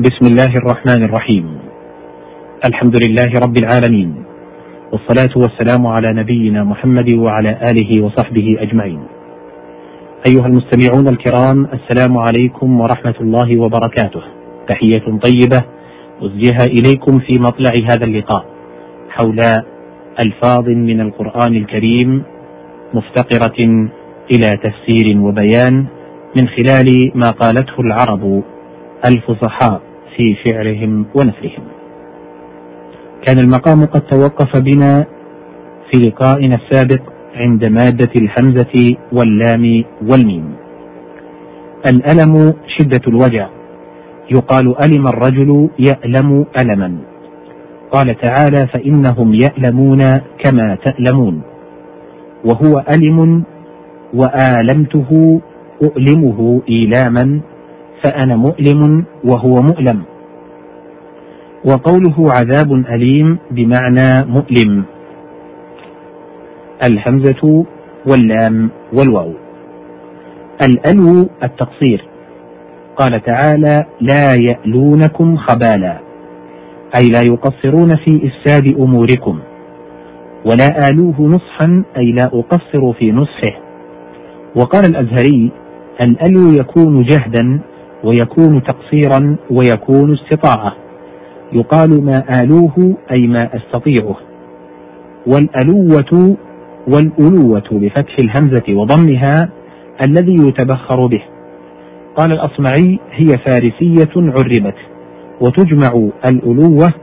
بسم الله الرحمن الرحيم. الحمد لله رب العالمين والصلاة والسلام على نبينا محمد وعلى آله وصحبه أجمعين. أيها المستمعون الكرام السلام عليكم ورحمة الله وبركاته. تحية طيبة أزجها إليكم في مطلع هذا اللقاء حول ألفاظ من القرآن الكريم مفتقرة إلى تفسير وبيان من خلال ما قالته العرب الفصحاء في شعرهم ونثرهم. كان المقام قد توقف بنا في لقائنا السابق عند مادة الحمزة واللام والميم. الألم شدة الوجع يقال ألم الرجل يألم ألما قال تعالى فإنهم يألمون كما تألمون وهو ألم وآلمته أؤلمه إيلاما فأنا مؤلم وهو مؤلم وقوله عذاب أليم بمعنى مؤلم. الهمزة واللام والواو. الألو التقصير. قال تعالى لا يألونكم خبالا. أي لا يقصرون في إفساد أموركم. ولا آلوه نصحا أي لا أقصر في نصحه. وقال الأزهري الألو يكون جهدا ويكون تقصيرا ويكون استطاعة. يقال ما آلوه أي ما أستطيعه. والألوة والألوة بفتح الهمزة وضمها الذي يتبخر به. قال الأصمعي هي فارسية عربت وتجمع الألوة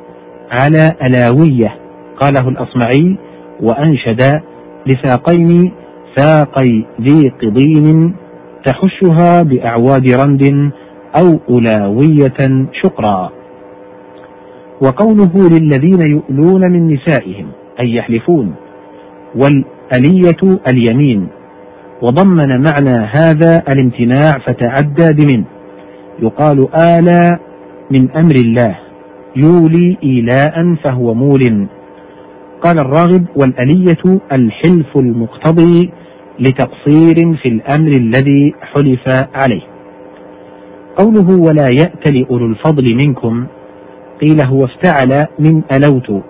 على ألاوية. قاله الأصمعي وأنشد لساقين ساقي ذي قضين تحشها بأعواد رند أو ألاوية شقرا. وقوله للذين يؤلون من نسائهم أي يحلفون والألية اليمين وضمن معنى هذا الامتناع فتعدى بمن؟ يقال آلى من أمر الله يولي إيلاء فهو مول. قال الراغب والألية الحلف المقتضي لتقصير في الأمر الذي حلف عليه. قوله ولا يأتل أولو الفضل منكم قيل هو افتعل من ألوت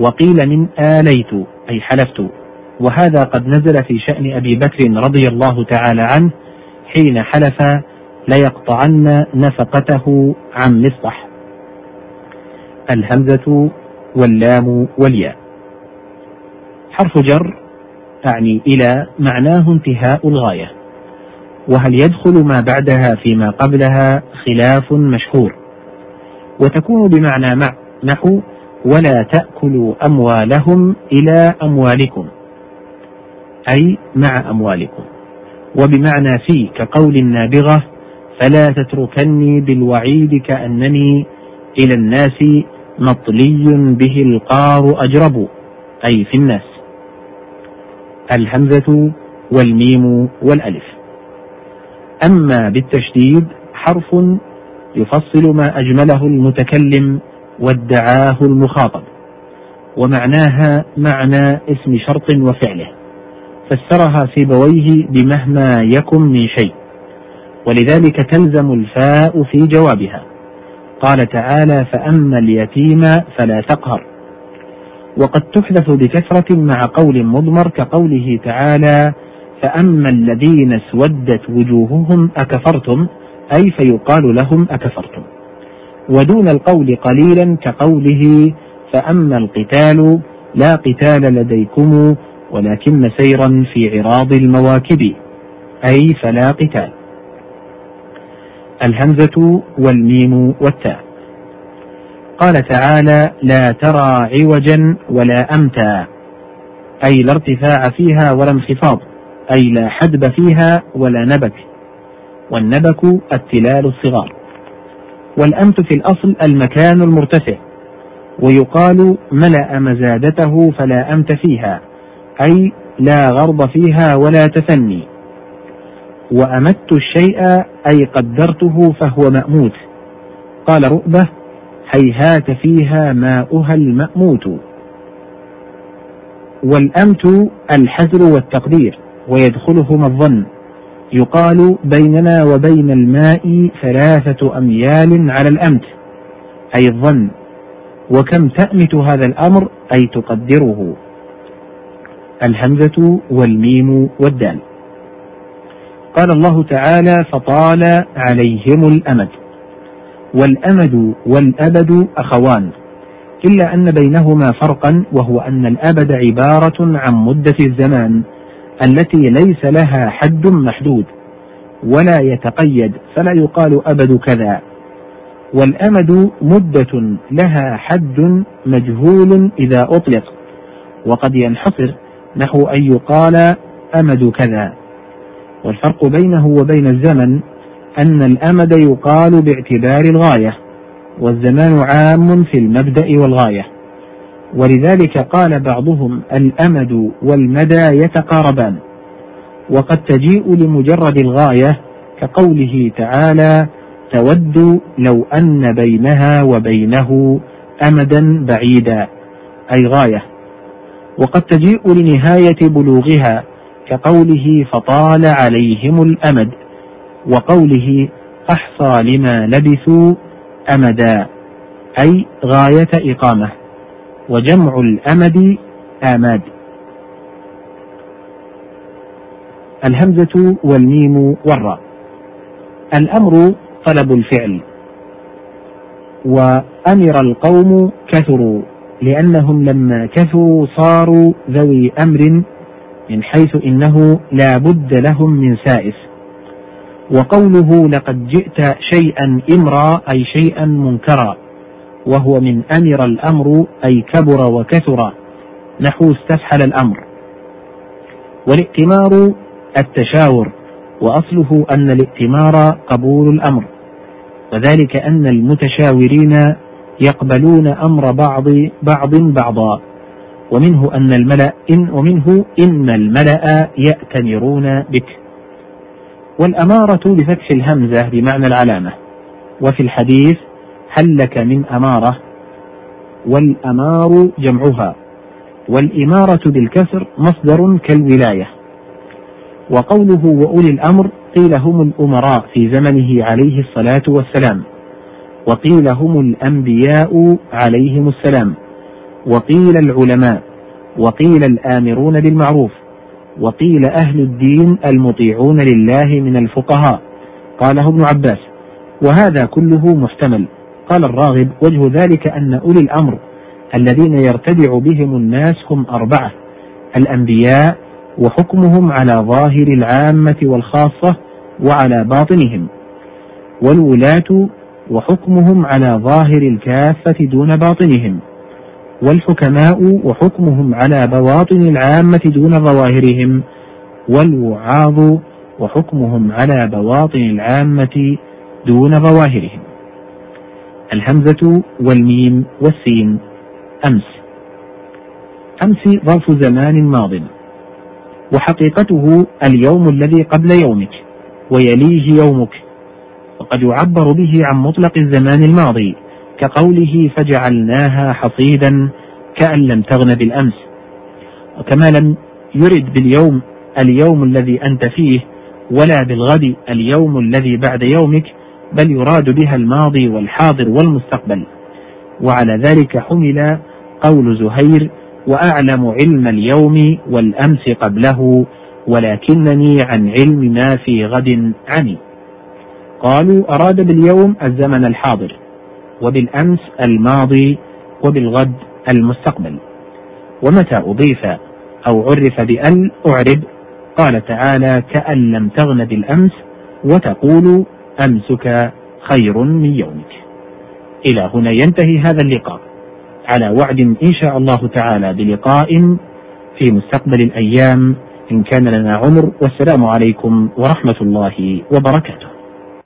وقيل من آليت أي حلفت. وهذا قد نزل في شأن أبي بكر رضي الله تعالى عنه حين حلف ليقطعن نفقته عن مصطح الهمزة واللام والياء. حرف جر تعني إلى معناه انتهاء الغاية. وهل يدخل ما بعدها فيما قبلها خلاف مشهور؟ وتكون بمعنى مع نحو ولا تأكلوا أموالهم إلى أموالكم. أي مع أموالكم. وبمعنى في كقول النابغة فلا تتركني بالوعيد كأنني إلى الناس مطلي به القار أجرب أي في الناس. الهمزة والميم والألف. أما بالتشديد حرف يفصل ما أجمله المتكلم وادعاه المخاطب ومعناها معنى اسم شرط وفعله فسرها سيبويه بمهما يكن من شيء ولذلك تلزم الفاء في جوابها قال تعالى فأما اليتيم فلا تقهر. وقد تحذف بكثرة مع قول مضمر كقوله تعالى فأما الذين اسودت وجوههم أكفرتم أي فيقال لهم أكفرتم. ودون القول قليلا كقوله فأما القتال لا قتال لديكم ولكن سيرا في عراض المواكب أي فلا قتال. الهمزة والميم والتاء. قال تعالى لا ترى عوجا ولا أمتا أي لا ارتفاع فيها ولا انخفاض أي لا حدب فيها ولا نبك والنبك التلال الصغار. والأمت في الأصل المكان المرتفع ويقال ملأ مزادته فلا أمت فيها أي لا غرض فيها ولا تثني وأمت الشيء أي قدرته فهو مأموت. قال رؤبة هيهات فيها ماؤها المأموت. والأمت الحذر والتقدير ويدخلهما الظن. يقال بيننا وبين الماء ثلاثة أميال على الأمت أي الظن. وكم تأمت هذا الأمر؟ أي تقدره. الهمزة والميم والدال. قال الله تعالى فطال عليهم الأمد. والأمد والأبد أخوان إلا أن بينهما فرقا وهو أن الأبد عبارة عن مدة الزمان. التي ليس لها حد محدود ولا يتقيد فلا يقال أبد كذا. والأمد مدة لها حد مجهول إذا أطلق وقد ينحصر نحو أن يقال أمد كذا. والفرق بينه وبين الزمن أن الأمد يقال باعتبار الغاية والزمان عام في المبدأ والغاية. ولذلك قال بعضهم الأمد والمدى يتقاربان وقد تجيء لمجرد الغاية كقوله تعالى تود لو أن بينها وبينه أمدا بعيدا. أي غاية. وقد تجيء لنهاية بلوغها كقوله فطال عليهم الأمد وقوله أحصى لما لبثوا أمدا. أي غاية إقامة. وجمع الأمد آماد. الهمزة والميم والراء. الأمر طلب الفعل. وأمر القوم كثروا لأنهم لما كثروا صاروا ذوي أمر من حيث إنه لا بد لهم من سائس. وقوله لقد جئت شيئا إمرا أي شيئا منكرا. وهو من أمر الأمر أي كبر وكثر. نحو استفحل الأمر. والائتمار التشاور وأصله أن الائتمار قبول الأمر. وذلك أن المتشاورين يقبلون أمر بعض بعض بعضا. ومنه أن الملأ إن ومنه إن الملأ يأتمرون بك. والأمارة بفتح الهمزة بمعنى العلامة. وفي الحديث هل لك من أمارة والأمار جمعها والإمارة بالكسر مصدر كالولاية. وقوله وأولي الأمر قيل هم الأمراء في زمنه عليه الصلاة والسلام وقيل هم الأنبياء عليهم السلام وقيل العلماء وقيل الآمرون بالمعروف وقيل أهل الدين المطيعون لله من الفقهاء. قاله ابن عباس وهذا كله محتمل قال الراغب وجه ذلك أن أولي الأمر الذين يرتدع بهم الناس هم أربعة الأنبياء وحكمهم على ظاهر العامة والخاصة وعلى باطنهم والولاة وحكمهم على ظاهر الكافة دون باطنهم والحكماء وحكمهم على بواطن العامة دون ظواهرهم والوعاظ وحكمهم على بواطن العامة دون ظواهرهم. الهمزة والميم والسين. أمس. أمس ظرف زمان ماض. وحقيقته اليوم الذي قبل يومك. ويليه يومك. وقد يعبر به عن مطلق الزمان الماضي. كقوله فجعلناها حصيدا كأن لم تغن بالأمس. وكما لم يرد باليوم اليوم الذي أنت فيه ولا بالغد اليوم الذي بعد يومك بل يراد بها الماضي والحاضر والمستقبل. وعلى ذلك حمل قول زهير وأعلم علم اليوم والأمس قبله ولكنني عن علم ما في غد عني. قالوا أراد باليوم الزمن الحاضر وبالأمس الماضي وبالغد المستقبل. ومتى أضيف أو عرف بأل أعرب؟ قال تعالى كأن لم تغن بالأمس وتقول أمسك خير من يومك. إلى هنا ينتهي هذا اللقاء. على وعد إن شاء الله تعالى بلقاء في مستقبل الأيام. إن كان لنا عمر والسلام عليكم ورحمة الله وبركاته.